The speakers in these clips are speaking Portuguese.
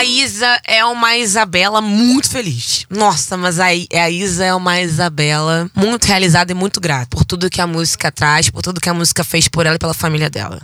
A Isa é uma Isabela muito feliz. Nossa, mas a, a Isa é uma Isabela muito realizada e muito grata por tudo que a música traz, por tudo que a música fez por ela e pela família dela.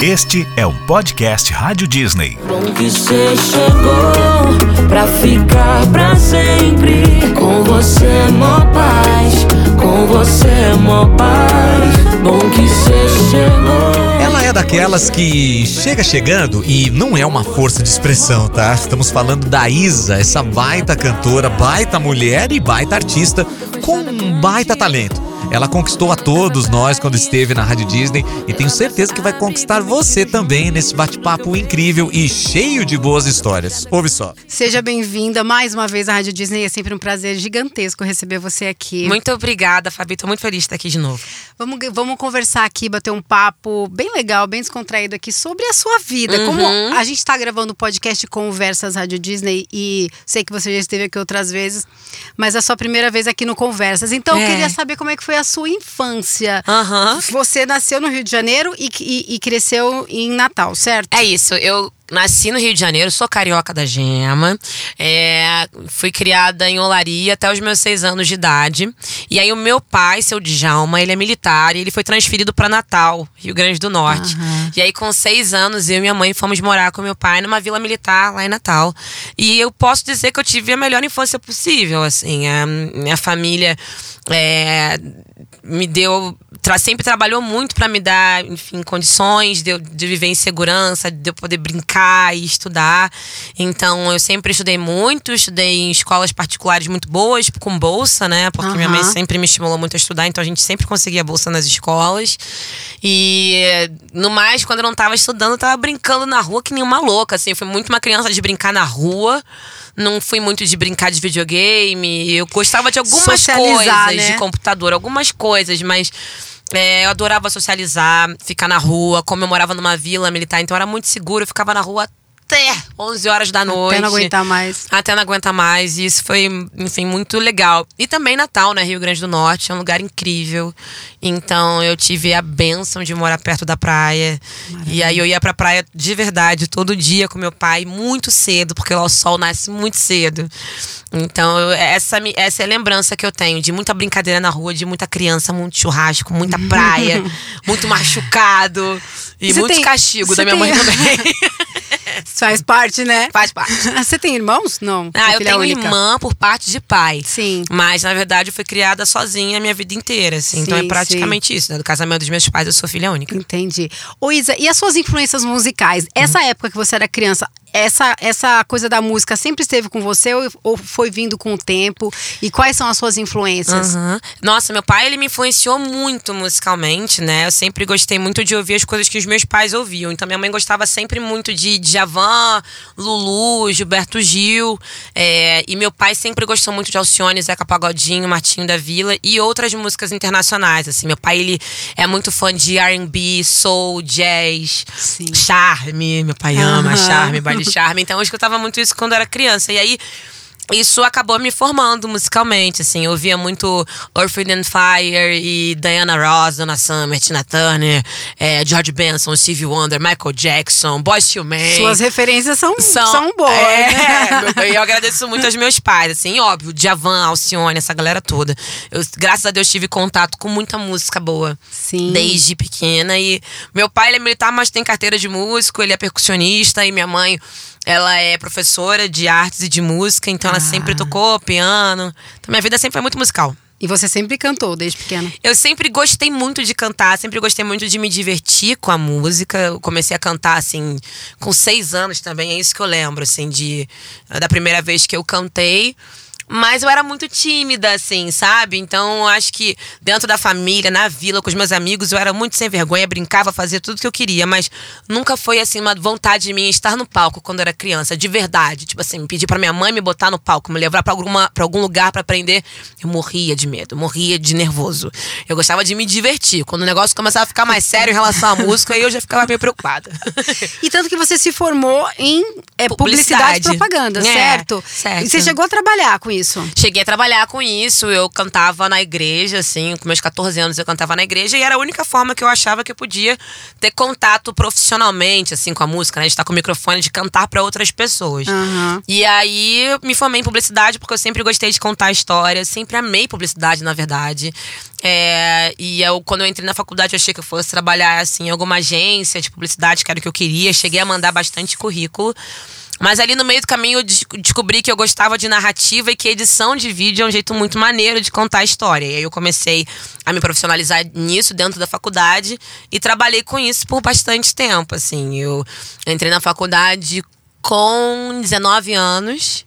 Este é o podcast Rádio Disney. Bom que você chegou pra ficar pra sempre. Com você, mó paz. Com você, mó paz. Bom que você chegou. Ela é daquelas que chega chegando e não é uma força de expressão, tá? Estamos falando da Isa, essa baita cantora, baita mulher e baita artista com um baita talento. Ela conquistou a todos nós quando esteve na Rádio Disney e tenho certeza que vai conquistar você também nesse bate-papo incrível e cheio de boas histórias. Ouve só. Seja bem-vinda mais uma vez à Rádio Disney. É sempre um prazer gigantesco receber você aqui. Muito obrigada, Fabi. Tô muito feliz de estar aqui de novo. Vamos, vamos conversar aqui, bater um papo bem legal, bem descontraído aqui sobre a sua vida. Uhum. Como a gente está gravando o podcast Conversas Rádio Disney e sei que você já esteve aqui outras vezes, mas é a sua primeira vez aqui no Conversas. Então eu É. queria saber como é que foi a sua infância. Aham. Você nasceu no Rio de Janeiro e, e- e cresceu em Natal, certo? É isso, eu nasci no Rio de Janeiro, sou carioca da gema. é, fui criada em Olaria até os meus seis anos de idade. E aí o meu pai, seu Djalma, ele é militar e ele foi transferido para Natal, Rio Grande do Norte. E aí com seis anos, eu e minha mãe fomos morar com meu pai numa vila militar lá em Natal. E eu posso dizer que eu tive a melhor infância possível, assim. A minha família é, me deu tra- sempre trabalhou muito para me dar enfim condições de, eu- de viver em segurança de eu poder brincar e estudar. Então eu sempre estudei muito estudei em escolas particulares muito boas com bolsa né? Porque minha mãe sempre me estimulou muito a estudar então a gente sempre conseguia bolsa nas escolas. E no mais quando eu não tava estudando eu tava brincando na rua que nem uma louca assim. Eu fui muito uma criança de brincar na rua. Não fui muito de brincar de videogame. Eu gostava de algumas Socializar, coisas né? de computador, algumas coisas, mas é, eu adorava socializar, ficar na rua. Como eu morava numa vila militar, então era muito seguro, eu ficava na rua até 11 horas da noite. Até não aguentar mais. Até não aguentar mais. E isso foi, enfim, muito legal. E também Natal, né? Rio Grande do Norte. É um lugar incrível. Então eu tive a benção de morar perto da praia. E aí eu ia pra praia de verdade todo dia com meu pai, muito cedo, porque lá o sol nasce muito cedo. Então, eu- essa, essa é a lembrança que eu tenho de muita brincadeira na rua, de muita criança, muito churrasco, muita praia, muito machucado e muito tem- castigo da minha mãe tem- também. Faz parte, né? Faz parte. Você tem irmãos? Não. Ah, eu tenho única. irmã por parte de pai. Sim. Mas, na verdade, eu fui criada sozinha a minha vida inteira, assim. então Sim, é praticamente isso, né? Do casamento dos meus pais, eu sou filha única. Entendi. Ô Isa, e as suas influências musicais? Uhum. Essa época que você era criança, essa, essa coisa da música sempre esteve com você ou, foi vindo com o tempo? E quais são as suas influências? Aham. Nossa, meu pai, ele me influenciou muito musicalmente, né? Eu sempre gostei muito de ouvir as coisas que os meus pais ouviam. Então, minha mãe gostava sempre muito de Djavan, Lulu, Gilberto Gil. é, e meu pai sempre gostou muito de Alcione, Zeca Pagodinho, Martinho da Vila e outras músicas internacionais, assim. Meu pai, ele é muito fã de R&B, soul, jazz, Sim. charme. Meu pai ama Aham. charme, baile charme. Então, eu escutava muito isso quando era criança. E aí isso acabou me formando musicalmente, assim. Eu ouvia muito Earth, and Fire e Diana Ross, Donna Summer, Tina Turner, eh, George Benson, Stevie Wonder, Michael Jackson, Boyz II Men. Suas referências são, são, boas. É, né? meu- e eu agradeço muito aos meus pais, assim, óbvio, Djavan, Alcione, essa galera toda. Eu, graças a Deus, tive contato com muita música boa. Sim. Desde pequena. E meu pai, ele é militar, mas tem carteira de músico, ele é percussionista, e minha mãe. Ela é professora de artes e de música, então ela Ah. sempre tocou piano. Então minha vida sempre foi muito musical. E você sempre cantou desde pequena. Eu sempre gostei muito de cantar, sempre gostei muito de me divertir com a música. Eu comecei a cantar, assim, com seis anos também, é isso que eu lembro, assim, de da primeira vez que eu cantei. Mas eu era muito tímida, assim, sabe? Então, eu acho que dentro da família, na vila, com os meus amigos, eu era muito sem vergonha, brincava, fazia tudo que eu queria. Mas nunca foi, assim, uma vontade minha estar no palco quando eu era criança, de verdade. Tipo assim, pedir pra minha mãe me botar no palco, me levar pra, alguma, pra algum lugar pra aprender. Eu morria de medo, morria de nervoso. Eu gostava de me divertir. Quando o negócio começava a ficar mais sério em relação à música, aí eu já ficava meio preocupada. E tanto que você se formou em é, publicidade, Publicidade. e propaganda, É, certo? certo. E você chegou a trabalhar com isso? Isso? Cheguei a trabalhar com isso, eu cantava na igreja, assim, com meus 14 anos eu cantava na igreja e era a única forma que eu achava que eu podia ter contato profissionalmente, assim, com a música, né? De estar com o microfone, de cantar para outras pessoas. Aham. E aí me formei em publicidade porque eu sempre gostei de contar histórias, sempre amei publicidade, na verdade. É, e eu, quando eu entrei na faculdade, eu achei que eu fosse trabalhar assim, em alguma agência de publicidade, que era o que eu queria. Cheguei a mandar bastante currículo. Mas ali no meio do caminho eu des- descobri que eu gostava de narrativa e que edição de vídeo é um jeito muito maneiro de contar a história. E aí eu comecei a me profissionalizar nisso dentro da faculdade e trabalhei com isso por bastante tempo. Assim, eu entrei na faculdade com 19 anos.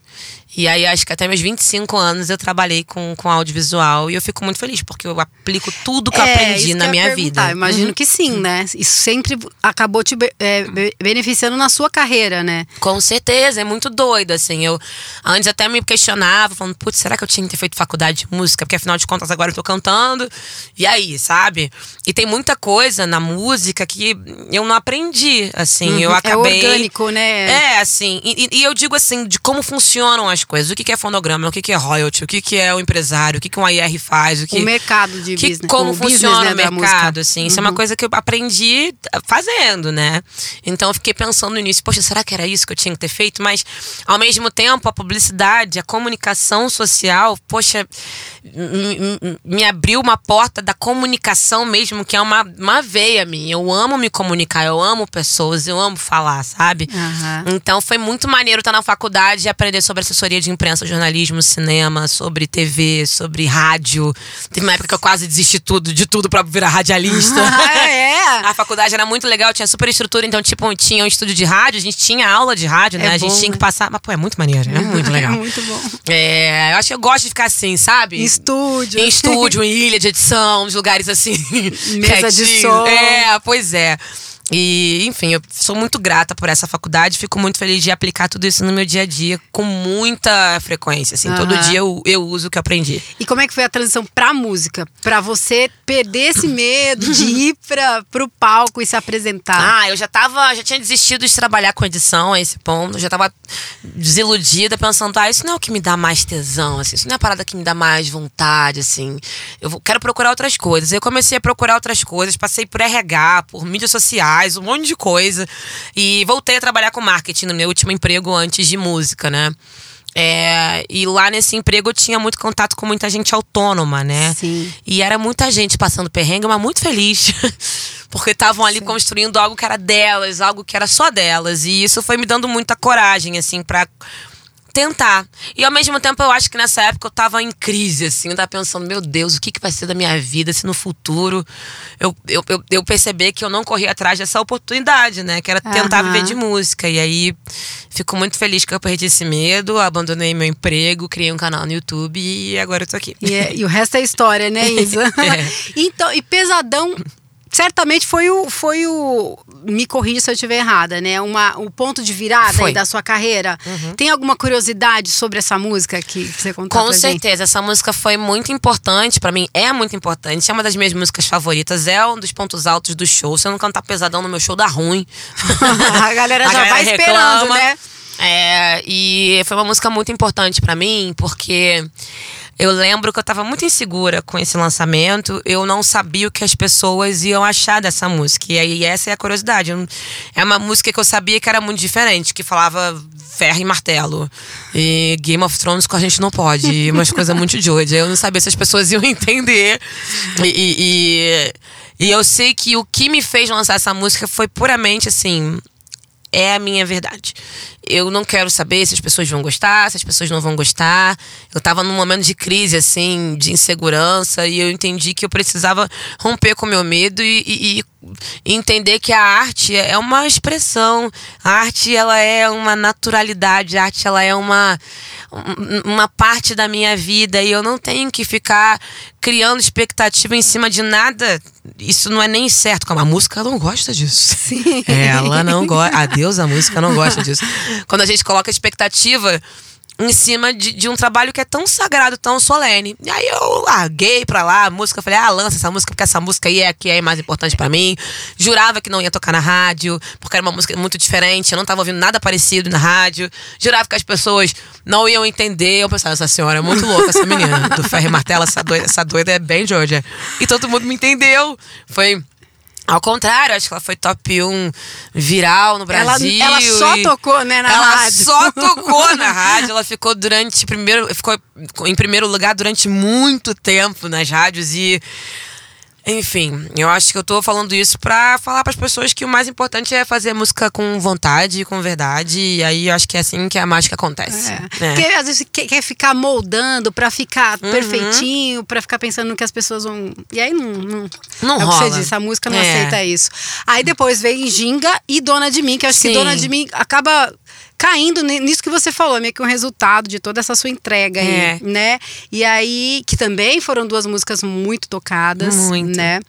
E aí, acho que até meus 25 anos eu trabalhei com, com audiovisual e eu fico muito feliz, porque eu aplico tudo que eu É, aprendi na eu minha vida. Imagino Uhum. que sim, né? Isso sempre acabou te é, be- beneficiando na sua carreira, né? Com certeza, é muito doido, assim. Eu antes até me questionava, falando, putz, será que eu tinha que ter feito faculdade de música? Porque afinal de contas agora eu tô cantando. E aí, sabe? E tem muita coisa na música que eu não aprendi, assim. Eu Uhum. acabei. É orgânico, né? É, assim. E, e- e eu digo assim, de como funcionam as coisas. O que que é fonograma, o que que é royalty, o que que é o empresário, o que que um IR faz, o que. O mercado de que, business. como o business, funciona né, o mercado, assim. Isso é uma coisa que eu aprendi fazendo, né? Então eu fiquei pensando no início, poxa, será que era isso que eu tinha que ter feito? Mas, ao mesmo tempo, a publicidade, a comunicação social, poxa, me abriu uma porta da comunicação mesmo, que é uma, uma veia minha. Eu amo me comunicar, eu amo pessoas, eu amo falar, sabe? Aham. Então foi muito maneiro estar na faculdade e aprender sobre assessoria de imprensa, jornalismo, cinema, sobre TV, sobre rádio. Teve uma época que eu quase desisti tudo, de tudo pra virar radialista. Ah, é? A faculdade era muito legal, tinha super estrutura, então, tipo, tinha um estúdio de rádio, a gente tinha aula de rádio, né? É a gente bom, tinha né? que passar. Mas, pô, é muito maneiro, é muito legal. É muito bom. É, eu acho que eu gosto de ficar assim, sabe? Em estúdio. Em estúdio, em ilha de edição, uns lugares assim. Mesa de som. É, pois é. E, enfim, eu sou muito grata por essa faculdade, fico muito feliz de aplicar tudo isso no meu dia a dia com muita frequência. Assim, todo Aham. dia eu, eu uso o que eu aprendi. E como é que foi a transição pra música? Pra você perder esse medo de ir pra, pro palco e se apresentar. Ah, eu já tava, já tinha desistido de trabalhar com edição a esse ponto. Eu já tava desiludida, pensando, ah, isso não é o que me dá mais tesão, assim, isso não é a parada que me dá mais vontade, assim. Eu quero procurar outras coisas. Eu comecei a procurar outras coisas, passei por RH, por mídias um monte de coisa. E voltei a trabalhar com marketing no meu último emprego antes de música, né? É, e lá nesse emprego eu tinha muito contato com muita gente autônoma, né? Sim. E era muita gente passando perrengue, mas muito feliz. Porque estavam ali construindo algo que era delas, algo que era só delas. E isso foi me dando muita coragem, assim, pra tentar. E ao mesmo tempo eu acho que nessa época eu tava em crise, assim. Eu tava pensando, meu Deus, o que, que vai ser da minha vida se no futuro eu, eu, eu, eu perceber que eu não corri atrás dessa oportunidade, né? Que era tentar Aham. viver de música. E aí fico muito feliz que eu perdi esse medo, abandonei meu emprego, criei um canal no YouTube e agora eu tô aqui. E, é- e o resto é história, né, Isa? É. então, e Pesadão certamente foi o, foi o. Me corrija se eu estiver errada, né? Uma, o ponto de virada. Uhum. da sua carreira. Tem alguma curiosidade sobre essa música que você contou Com pra gente? certeza, essa música foi muito importante pra mim, é muito importante, é uma das minhas músicas favoritas, é um dos pontos altos do show. Se eu não cantar pesadão no meu show, dá ruim. A galera já vai esperando, né? É, e foi uma música muito importante pra mim, porque eu lembro que eu tava muito insegura com esse lançamento. Eu não sabia o que as pessoas iam achar dessa música. E aí essa é a curiosidade. É uma música que eu sabia que era muito diferente, que falava ferro e martelo. E Game of Thrones com a gente não pode. E umas coisas muito doidas. Eu não sabia se as pessoas iam entender. E, e, e, e eu sei que o que me fez lançar essa música foi puramente assim é a minha verdade. Eu não quero saber se as pessoas vão gostar, se as pessoas não vão gostar. Eu tava num momento de crise, assim, de insegurança, e eu entendi que eu precisava romper com o meu medo e, e- e entender que a arte é uma expressão. A arte, ela é uma naturalidade, a arte, ela é uma, um- uma parte da minha vida, e eu não tenho que ficar criando expectativa em cima de nada. Isso não é nem certo. Como a música não gosta disso. Ela não gosta. A Deus, a música não gosta disso. Quando a gente coloca expectativa em cima de, de, um trabalho que é tão sagrado, tão solene. E aí eu larguei pra lá a música, falei, ah, lança essa música, porque essa música aí é a que é mais importante para mim. Jurava que não ia tocar na rádio, porque era uma música muito diferente, eu não tava ouvindo nada parecido na rádio. Jurava que as pessoas não iam entender. Eu pensava, essa senhora é muito louca, essa menina. Do ferro e martelo, essa doida, essa doida é bem Georgia. E todo mundo me entendeu. Foi ao contrário, acho que ela foi top 1 viral no Brasil. Ela, ela só tocou, né, na ela rádio. Ela só tocou na rádio. Ela ficou durante primeiro, ficou em primeiro lugar durante muito tempo nas rádios e enfim, eu acho que eu tô falando isso pra falar pras pessoas que o mais importante é fazer música com vontade, com verdade. E aí eu acho que é assim que a mágica acontece. É. É. Porque às vezes quer, quer ficar moldando pra ficar uhum. perfeitinho, pra ficar pensando no que as pessoas vão. E aí não. Não, não é rola. o que você disse, a música não É. aceita isso. Aí depois vem Ginga e Dona de Mim, que eu acho Sim. que Dona de Mim acaba caindo ni- nisso que você falou, meio que um resultado de toda essa sua entrega aí, É. né? E aí, que também foram duas músicas muito tocadas, Muito. né?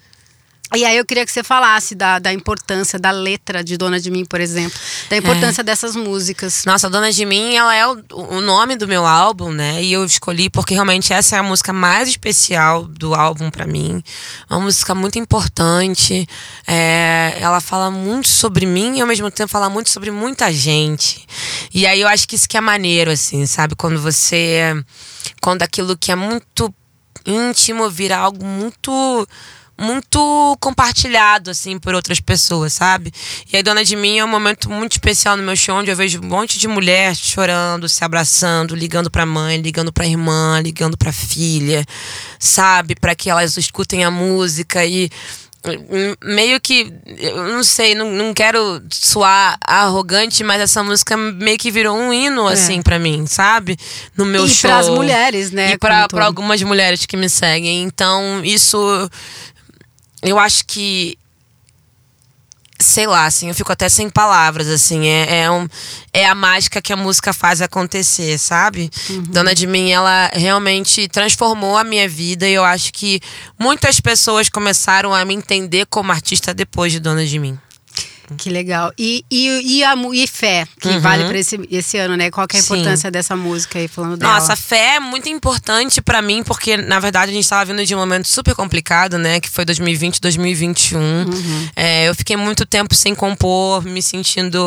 E aí eu queria que você falasse da, da importância da letra de Dona de Mim, por exemplo. Da importância dessas músicas. Nossa, Dona de Mim, ela é o, o nome do meu álbum, né? E eu escolhi porque realmente essa é a música mais especial do álbum pra mim. Uma música muito importante. É, ela fala muito sobre mim e ao mesmo tempo fala muito sobre muita gente. E aí eu acho que isso que é maneiro, assim, sabe? Quando você. Quando aquilo que é muito íntimo vira algo muito muito compartilhado assim por outras pessoas, sabe? E aí Dona de Mim é um momento muito especial no meu show onde eu vejo um monte de mulher chorando, se abraçando, ligando pra mãe, ligando pra irmã, ligando pra filha, sabe? Pra que elas escutem a música e hum, meio que eu não sei, não, não quero soar arrogante, mas essa música meio que virou um hino assim pra mim, sabe? No meu É. E show. pras mulheres, né, E pra, pra algumas mulheres que me seguem. Então, isso eu acho que sei lá, assim, eu fico até sem palavras, assim, é, é, um, é a mágica que a música faz acontecer, sabe? Uhum. Dona de Mim, ela realmente transformou a minha vida e eu acho que muitas pessoas começaram a me entender como artista depois de Dona de Mim. Que legal. E, e, e, a, e fé, que vale pra esse, esse ano, né? Qual que é a Uhum. Sim. importância dessa música aí, falando dela? Nossa, fé é muito importante pra mim, porque na verdade a gente tava vindo de um momento super complicado, né? Que foi 2020, 2021. É, eu fiquei muito tempo sem compor, me sentindo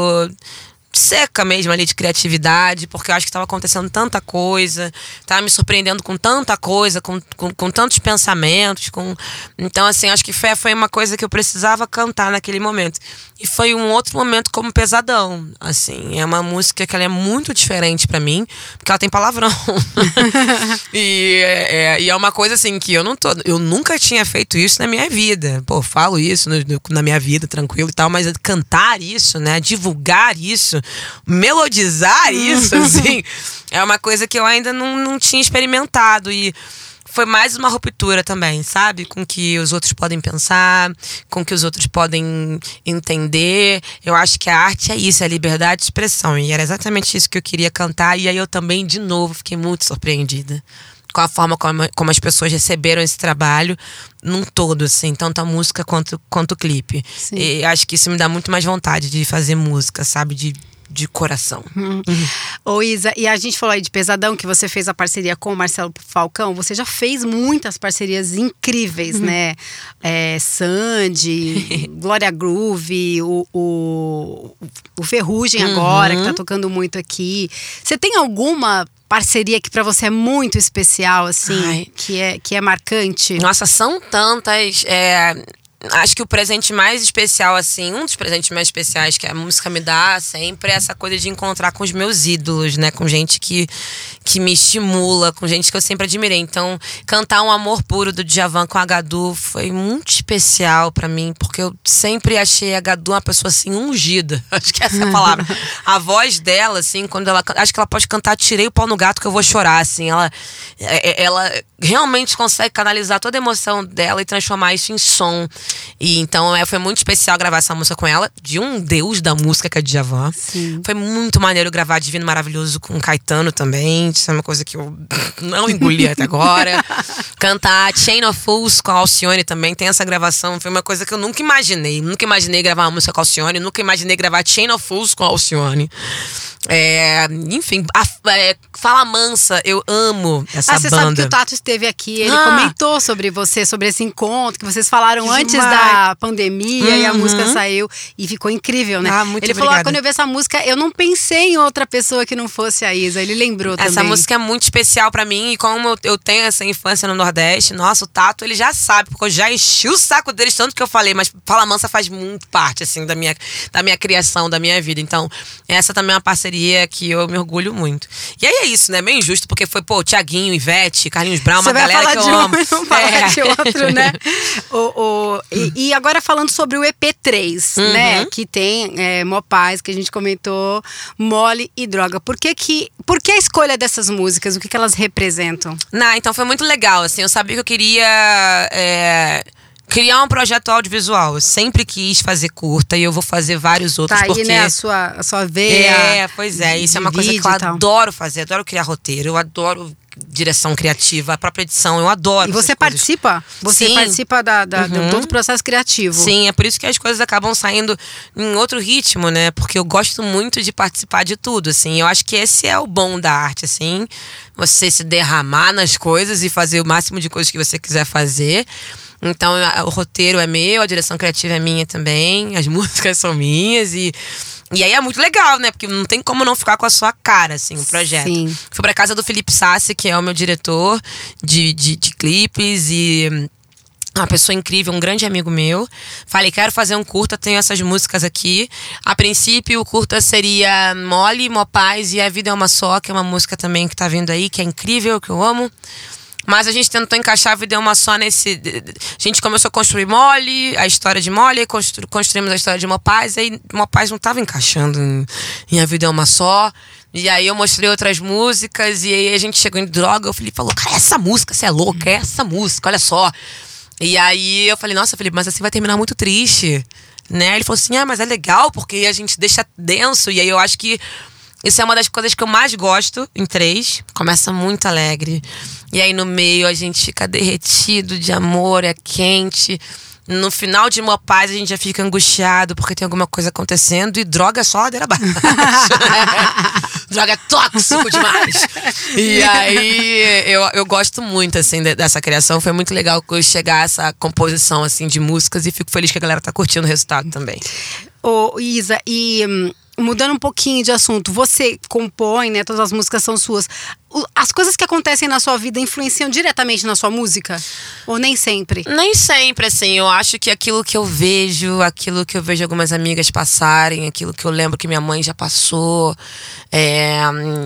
seca mesmo ali de criatividade, porque eu acho que estava acontecendo tanta coisa, tava me surpreendendo com tanta coisa, com, com, com tantos pensamentos, com então assim, acho que fé foi uma coisa que eu precisava cantar naquele momento. E foi um outro momento como pesadão, assim, é uma música que ela é muito diferente pra mim, porque ela tem palavrão. e, é, e é uma coisa assim que eu não tô, eu nunca tinha feito isso na minha vida. Pô, falo isso no- no- na minha vida tranquilo e tal, mas cantar isso, né, divulgar isso, melodizar isso, assim, é uma coisa que eu ainda não, não tinha experimentado e foi mais uma ruptura também, sabe? Com que os outros podem pensar, com que os outros podem entender. Eu acho que a arte é isso, é a liberdade de expressão. E era exatamente isso que eu queria cantar. E aí eu também, de novo, fiquei muito surpreendida com a forma como, como as pessoas receberam esse trabalho num todo, assim, tanto a música quanto, quanto o clipe. Sim. E acho que isso me dá muito mais vontade de fazer música, sabe? De, de coração. Ô Isa, e a gente falou aí de Pesadão, que você fez a parceria com o Marcelo Falcão. Você já fez muitas parcerias incríveis, né? É, Sandy, Glória Groove, o, o, o Ferrugem agora, que tá tocando muito aqui. Você tem alguma parceria que pra você é muito especial, assim? Ai. Que é, que é marcante? Nossa, são tantas. é, acho que o presente mais especial, assim, um dos presentes mais especiais que a música me dá sempre é essa coisa de encontrar com os meus ídolos, né? Com gente que, que me estimula, com gente que eu sempre admirei. Então, cantar um amor puro do Djavan com a Gadu foi muito especial pra mim, porque eu sempre achei a Gadu uma pessoa assim ungida. Acho que essa é a palavra. a voz dela, assim, quando ela. Acho que ela pode cantar Tirei o pau no gato que eu vou chorar, assim. Ela, é- é- ela realmente consegue canalizar toda a emoção dela e transformar isso em som. E então é, foi muito especial gravar essa música com ela, de um deus da música que é Djavan. Sim. Foi muito maneiro gravar Divino Maravilhoso com Caetano também. Isso é uma coisa que eu não engoli até agora. Cantar Chain of Fools com a Alcione também. Tem essa gravação. Foi uma coisa que eu nunca imaginei. Nunca imaginei gravar uma música com a Alcione. Nunca imaginei gravar Chain of Fools com a Alcione. É, enfim, a, é, Fala Mansa, eu amo essa ah, você banda. sabe que o Tato esteve aqui, ele Ah. comentou sobre você, sobre esse encontro que vocês falaram Demais. Antes da pandemia e a Uhum. música saiu e ficou incrível, né? Ah, muito ele falou: ah, obrigada. quando eu vi essa música, eu não pensei em outra pessoa que não fosse a Isa. Ele lembrou Essa também. música é muito especial pra mim e como eu, eu tenho essa infância no Nordeste, nossa, o Tato ele já sabe, porque eu já enchi o saco deles tanto que eu falei, mas Fala Mansa faz muito parte assim da minha, da minha criação, da minha vida. Então, essa também é uma parceria que eu me orgulho muito. E aí é isso, né? Meio injusto, porque foi, pô, Tiaguinho, Ivete, Carlinhos Brown, uma galera que eu amo. não É. de outro, né? O, o- e, e agora falando sobre o EP3, Uhum. né? Que tem é, Mó Paz, que a gente comentou, Mole e Droga. Por que, que, por que a escolha dessas músicas? O que, que elas representam? Não, então foi muito legal, assim, eu sabia que eu queria é, criar um projeto audiovisual. Eu sempre quis fazer curta e eu vou fazer vários outros Tá aí, porque né? A sua, a sua veia. É, pois é, isso é uma coisa que eu adoro fazer, adoro criar roteiro, eu adoro direção criativa, a própria edição, eu adoro. E você coisas. participa? Você Sim. participa da, da- de Uhum. todo o processo criativo. Sim, é por isso que as coisas acabam saindo em outro ritmo, né? Porque eu gosto muito de participar de tudo, assim. Eu acho que esse é o bom da arte, assim. Você se derramar nas coisas e fazer o máximo de coisas que você quiser fazer. Então, o roteiro é meu, a direção criativa é minha também, as músicas são minhas e. E aí é muito legal, né? Porque não tem como não ficar com a sua cara, assim, o projeto. Sim. Fui pra casa do Felipe Sassi, que é o meu diretor de, de, de clipes e uma pessoa incrível, um grande amigo meu. Falei, quero fazer um curta, tenho essas músicas aqui. A princípio, o curta seria Mole, Mopaz e A Vida é Uma Só, que é uma música também que tá vindo aí, que é incrível, que eu amo. Mas a gente tentou encaixar a vida uma só nesse. A gente começou a construir Mole, a história de Mole, constru- construímos a história de Mopaz, aí Mopaz não tava encaixando em, em A Vida é uma só. E aí eu mostrei outras músicas, e aí a gente chegou em droga, o Felipe falou, cara, essa música, você é louca, é essa música, olha só. E aí eu falei, nossa, Felipe, mas assim vai terminar muito triste. Né? Ele falou assim: ah, mas é legal, porque a gente deixa denso. E aí eu acho que isso é uma das coisas que eu mais gosto em três. Começa muito alegre. E aí no meio a gente fica derretido de amor, é quente. No final de uma paz a gente já fica angustiado porque tem alguma coisa acontecendo e droga é só ladeira abaixo. droga é tóxico demais. E aí eu, eu gosto muito assim de- dessa criação. Foi muito legal chegar a essa composição assim de músicas e fico feliz que a galera tá curtindo o resultado também. Ô, Isa, e hum, mudando um pouquinho de assunto, você compõe, né? Todas as músicas são suas. As coisas que acontecem na sua vida influenciam diretamente na sua música? Ou nem sempre? Nem sempre, assim. Eu acho que aquilo que eu vejo, aquilo que eu vejo algumas amigas passarem, aquilo que eu lembro que minha mãe já passou, é,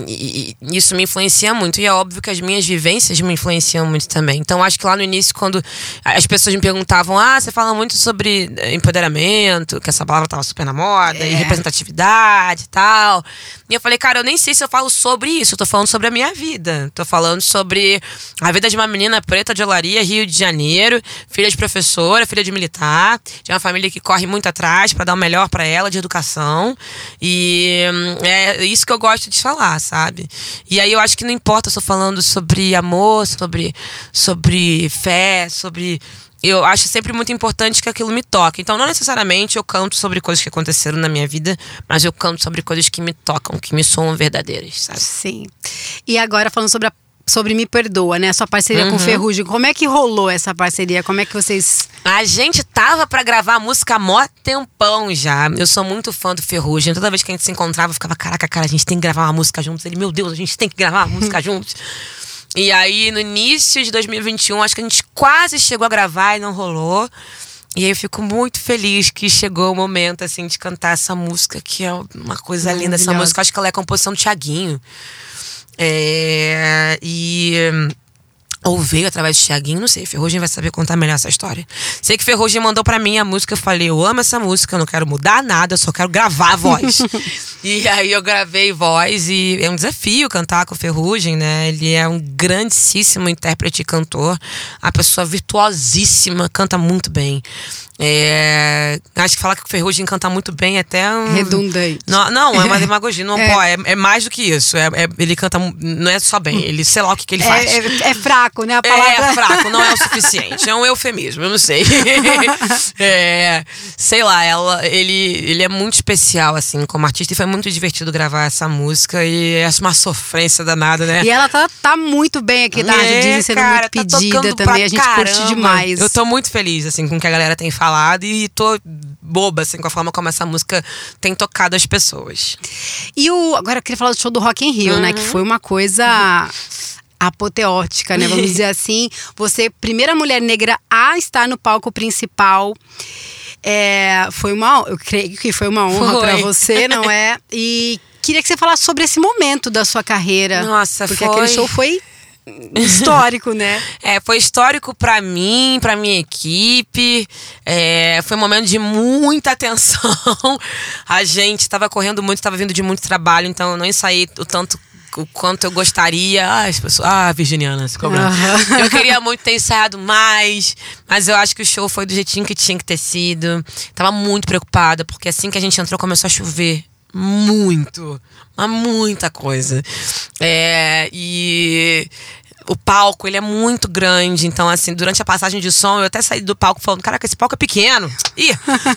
e- e isso me influencia muito. E é óbvio que as minhas vivências me influenciam muito também. Então, acho que lá no início, quando as pessoas me perguntavam, ah, você fala muito sobre eh, empoderamento, que essa palavra tava super na moda, e representatividade e tal. E eu falei, cara, eu nem sei se eu falo sobre isso, eu tô falando sobre a minha vida. Tô falando sobre a vida de uma menina preta de Olaria, Rio de Janeiro, filha de professora, filha de militar, de uma família que corre muito atrás pra dar o melhor pra ela de educação. E hum, é isso que eu gosto de falar, sabe? E aí eu acho que não importa se eu falando sobre amor, sobre, sobre fé, sobre eu acho sempre muito importante que aquilo me toque. Então, não necessariamente eu canto sobre coisas que aconteceram na minha vida, mas eu canto sobre coisas que me tocam, que me soam verdadeiras, sabe? Sim. E agora falando sobre a sobre Me Perdoa, né? Sua parceria Uhum. com Ferrugem. Como é que rolou essa parceria? Como é que vocês. A gente tava pra gravar a música há mó tempão já. Eu sou muito fã do Ferrugem. Toda vez que a gente se encontrava, eu ficava, caraca, cara, a gente tem que gravar uma música juntos. Ele, meu Deus, a gente tem que gravar uma música juntos. E aí, no início de 2021, acho que a gente quase chegou a gravar e não rolou. E aí eu fico muito feliz que chegou o momento, assim, de cantar essa música, que é uma coisa linda. Essa música, acho que ela é a composição do Thiaguinho. É, e ou veio através do Thiaguinho, não sei. Ferrugem vai saber contar melhor essa história. Sei que Ferrugem mandou pra mim a música, eu falei, eu amo essa música, eu não quero mudar nada, eu só quero gravar a voz. E aí eu gravei voz e é um desafio cantar com o Ferrugem, né? Ele é um grandíssimo intérprete e cantor. A pessoa virtuosíssima, canta muito bem. É, acho que falar que o Ferrugem canta muito bem é até um... Redundante. Não, não é uma demagogia, não É. pode. É, é mais do que isso. É, é- ele canta, não é só bem, ele sei lá o que, que ele faz. É, é- é fraco, né? A palavra. É fraco, não é o suficiente. É um eufemismo, eu não sei. É, sei lá, ela, ele, ele é muito especial, assim, como artista. E foi muito divertido gravar essa música. E é uma sofrência danada, né? E ela tá, tá muito bem aqui Rádio É, Disney, sendo cara, muito tá pedida também. A gente curte caramba. demais. Eu tô muito feliz, assim, com o que a galera tem falado. E tô boba, assim, com a forma como essa música tem tocado as pessoas. E o. Agora eu queria falar do show do Rock in Rio, Uhum. né? Que foi uma coisa. Apoteótica, né? Vamos dizer assim. Você, primeira mulher negra a estar no palco principal. É, foi uma, eu creio que foi uma honra pra você, não é? E queria que você falasse sobre esse momento da sua carreira. Nossa, porque foi. aquele show foi histórico, né? É, foi histórico pra mim, pra minha equipe. É, foi um momento de muita tensão. A gente tava correndo muito, tava vindo de muito trabalho, então eu não ensaiei o tanto o quanto eu gostaria. Ah, as pessoas. Ah, Virginiana, se cobrando. Aham. Eu queria muito ter ensaiado mais, mas eu acho que o show foi do jeitinho que tinha que ter sido. Tava muito preocupada, porque assim que a gente entrou começou a chover. Muito. Mas muita coisa. É, e o palco, ele é muito grande. Então, assim, durante a passagem de som, eu até saí do palco falando: caraca, esse palco é pequeno. Ih,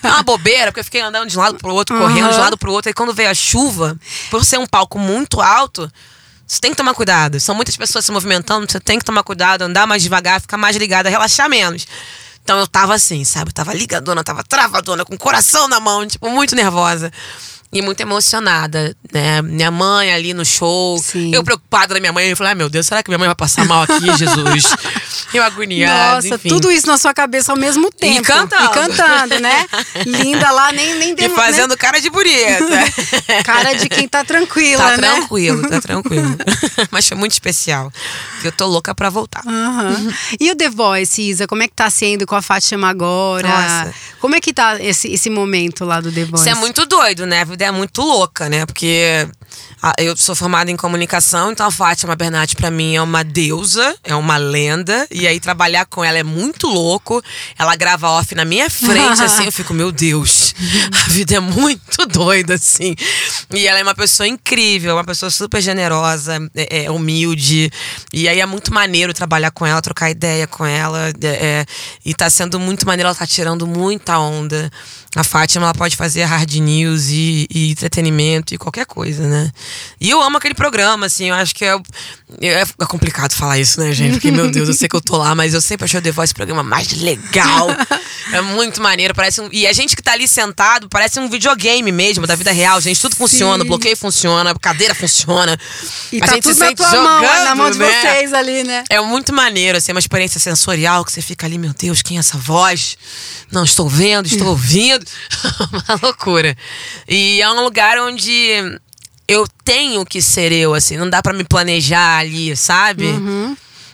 é uma bobeira, porque eu fiquei andando de um lado pro outro, correndo de um lado pro outro. E quando veio a chuva, por ser um palco muito alto, você tem que tomar cuidado. São muitas pessoas se movimentando, você tem que tomar cuidado, andar mais devagar, ficar mais ligada, relaxar menos. Então eu tava assim, sabe? Eu tava ligadona, tava travadona, com o coração na mão, tipo, muito nervosa. E muito emocionada, né? Minha mãe ali no show. Sim. Eu preocupada da minha mãe. Eu falei, ai meu Deus, será que minha mãe vai passar mal aqui, Jesus? Eu agoniada. Nossa, enfim. tudo isso na sua cabeça ao mesmo tempo. cantando. E cantando, né? Linda lá, nem, nem E demo- fazendo cara de bonita. né? cara de quem tá tranquila, Tá né? tranquilo, tá tranquilo. Mas foi muito especial. Eu tô louca pra voltar. Aham. E o The Voice, Isa, como é que tá sendo com a Fátima agora? Nossa. Como é que tá esse, esse momento lá do The Voice? Isso é muito doido, né? A vida é muito louca, né? Porque a- eu sou formada em comunicação, então a Fátima Bernardi pra mim é uma deusa, é uma lenda. E aí trabalhar com ela é muito louco. Ela grava off na minha frente, assim, eu fico, meu Deus, a vida é muito doida, assim. E ela é uma pessoa incrível, uma pessoa super generosa, é, é humilde. E aí é muito maneiro trabalhar com ela, trocar ideia com ela. é, é, e tá sendo muito maneiro, ela tá tirando muita onda. A Fátima, ela pode fazer hard news e, e entretenimento e qualquer coisa, né? E eu amo aquele programa, assim, eu acho que é, é, é complicado falar isso, né, gente? Porque, meu Deus, eu sei que eu tô lá, mas eu sempre achei o The Voice o programa mais legal. É muito maneiro, parece um, E a gente que tá ali sentado, parece um videogame mesmo, da vida real, gente. Tudo funciona, bloqueio funciona, cadeira funciona. E a tá gente tudo se na sente tua jogando, mão, na mão de né? vocês ali, né? É muito maneiro, assim, é uma experiência sensorial que você fica ali, meu Deus, quem é essa voz? Não, estou vendo, estou ouvindo. uma loucura. E é um lugar onde eu tenho que ser eu, assim, não dá pra me planejar ali, sabe?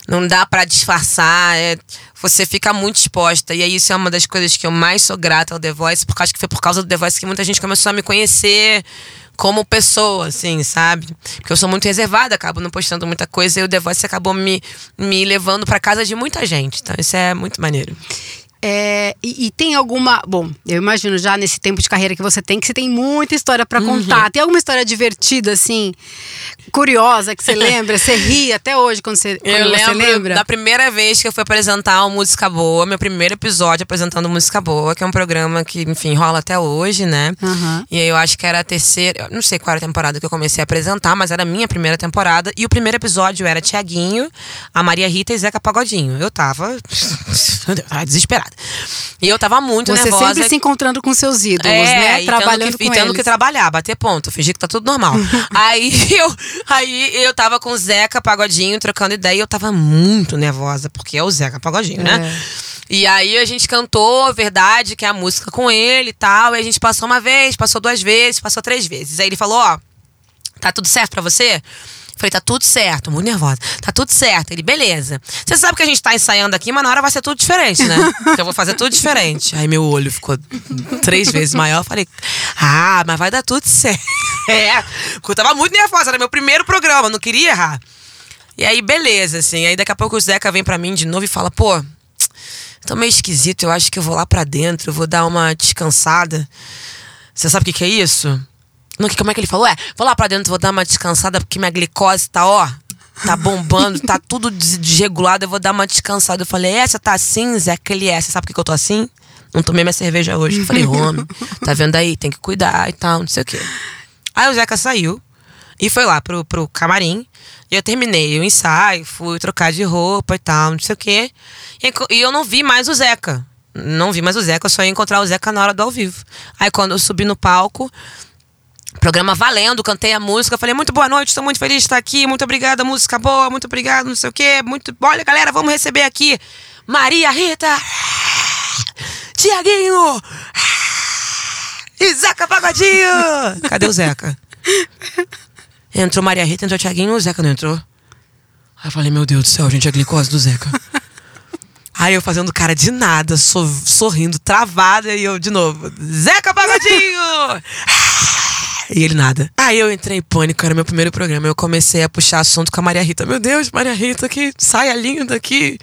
Não dá pra disfarçar, é- você fica muito exposta. E aí isso é uma das coisas que eu mais sou grata ao The Voice, porque acho que foi por causa do The Voice que muita gente começou a me conhecer como pessoa, assim, sabe? Porque eu sou muito reservada, acabo não postando muita coisa e o The Voice acabou me, me levando pra casa de muita gente. Então isso é muito maneiro. É, e, e tem alguma. Bom, eu imagino já nesse tempo de carreira que você tem, que você tem muita história pra contar. Tem alguma história divertida, assim, curiosa, que você lembra? Você ri até hoje quando você, quando Eu você lembro lembra? da primeira vez que eu fui apresentar o Música Boa, meu primeiro episódio apresentando Música Boa, que é um programa que, enfim, rola até hoje, né? Aham. E aí eu acho que era a terceira, não sei qual era a temporada que eu comecei a apresentar, mas era a minha primeira temporada. E o primeiro episódio era Tiaguinho, a Maria Rita e Zeca Pagodinho. Eu tava, meu E eu tava muito Você nervosa. sempre se encontrando com seus ídolos, É, né? e Trabalhando que, com e tendo eles. que trabalhar, bater ponto, fingir que tá tudo normal. aí, eu, aí eu tava com o Zeca Pagodinho trocando ideia e eu tava muito nervosa, porque é o Zeca Pagodinho, né? É. E aí a gente cantou Verdade, que é a música com ele e tal. E a gente passou uma vez, passou duas vezes, passou três vezes. Aí ele falou, ó, tá tudo certo pra você? Falei, tá tudo certo, muito nervosa. Tá tudo certo. Ele, beleza. Você sabe que a gente tá ensaiando aqui, mas na hora vai ser tudo diferente, né? Porque eu vou fazer tudo diferente. Aí meu olho ficou três vezes maior. Falei, ah, mas vai dar tudo certo. É, porque eu tava muito nervosa, era meu primeiro programa, não queria errar. E aí, beleza, assim. Aí daqui a pouco o Zeca vem pra mim de novo e fala, pô, tô meio esquisito, eu acho que eu vou lá pra dentro, eu vou dar uma descansada. Você sabe o que, que é isso? Que- como é que ele falou? É, vou lá pra dentro, vou dar uma descansada porque minha glicose tá, ó, tá bombando, tá tudo des- desregulado, eu vou dar uma descansada. Eu falei, você tá assim, Zeca? Ele é, você sabe por que, que eu tô assim? Não tomei minha cerveja hoje. Eu falei, homem, tá vendo aí? Tem que cuidar e tal, não sei o quê. Aí o Zeca saiu e foi lá pro, pro camarim. E eu terminei o ensaio, fui trocar de roupa e tal, não sei o quê. E, e eu não vi mais o Zeca. Não vi mais o Zeca, eu só ia encontrar o Zeca na hora do ao vivo. Aí quando eu subi no palco, programa valendo, cantei a música, falei, muito boa noite, estou muito feliz de estar aqui, muito obrigada, música boa, muito obrigado, não sei o quê, muito. Olha, galera, vamos receber aqui Maria Rita, Tiaguinho e Zeca Pagodinho. Cadê o Zeca? Entrou Maria Rita, entrou Tiaguinho, o Zeca não entrou. Aí eu falei, meu Deus do céu, gente, a glicose do Zeca. Aí eu fazendo cara de nada, so- sorrindo, travada, e eu de novo, Zeca Pagodinho! E ele nada. Aí eu entrei em pânico, era meu primeiro programa. Eu comecei a puxar assunto com a Maria Rita. Meu Deus, Maria Rita, que saia linda aqui.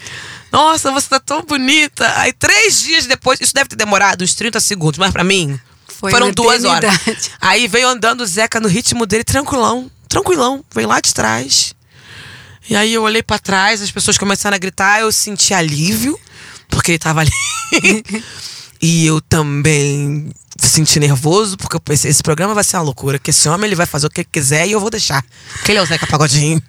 Nossa, você tá tão bonita. Aí três dias depois, isso deve ter demorado uns 30 segundos, mas pra mim Foi foram duas horas. Aí veio andando o Zeca no ritmo dele, tranquilão, tranquilão. Veio lá de trás. E aí eu olhei pra trás, as pessoas começaram a gritar, eu senti alívio, porque ele tava ali. e eu também senti nervoso, porque eu pensei, esse programa vai ser uma loucura, que esse homem ele vai fazer o que ele quiser e eu vou deixar. Porque ele é o Zeca Pagodinho.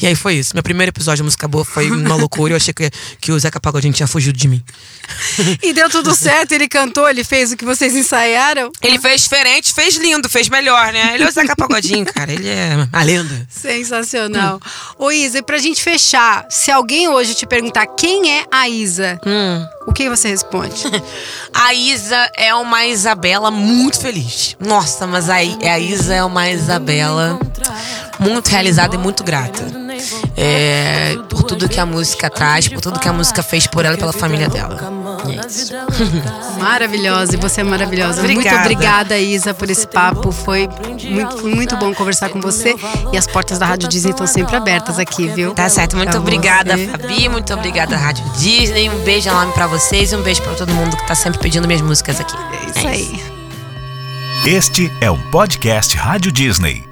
E aí foi isso. Meu primeiro episódio de Música Boa foi uma loucura. Eu achei que, que o Zeca Pagodinho tinha fugido de mim. E deu tudo certo, ele cantou, ele fez o que vocês ensaiaram. Ele fez diferente, fez lindo, fez melhor, né? Ele é o Zeca Pagodinho, cara. Ele é a lenda. Sensacional. Ô Isa, e pra gente fechar, se alguém hoje te perguntar quem é a Isa, Hum. O que você responde? A Isa é uma Isabela muito feliz. Nossa, mas a, I- a Isa é uma Isabela muito realizada e muito grata. É, por tudo que a música traz, por tudo que a música fez por ela e pela família dela. E é isso. Maravilhosa, e você é maravilhosa. Muito Obrigada. obrigada, Isa, por esse papo. Foi muito, foi muito bom conversar com você. E as portas da Rádio Disney estão sempre abertas aqui, viu? Tá certo. Muito Pra obrigada, você. Fabi. Muito obrigada, Rádio Disney. Um beijo enorme pra vocês e um beijo pra todo mundo que tá sempre pedindo minhas músicas aqui. É isso aí. Este é um podcast Rádio Disney.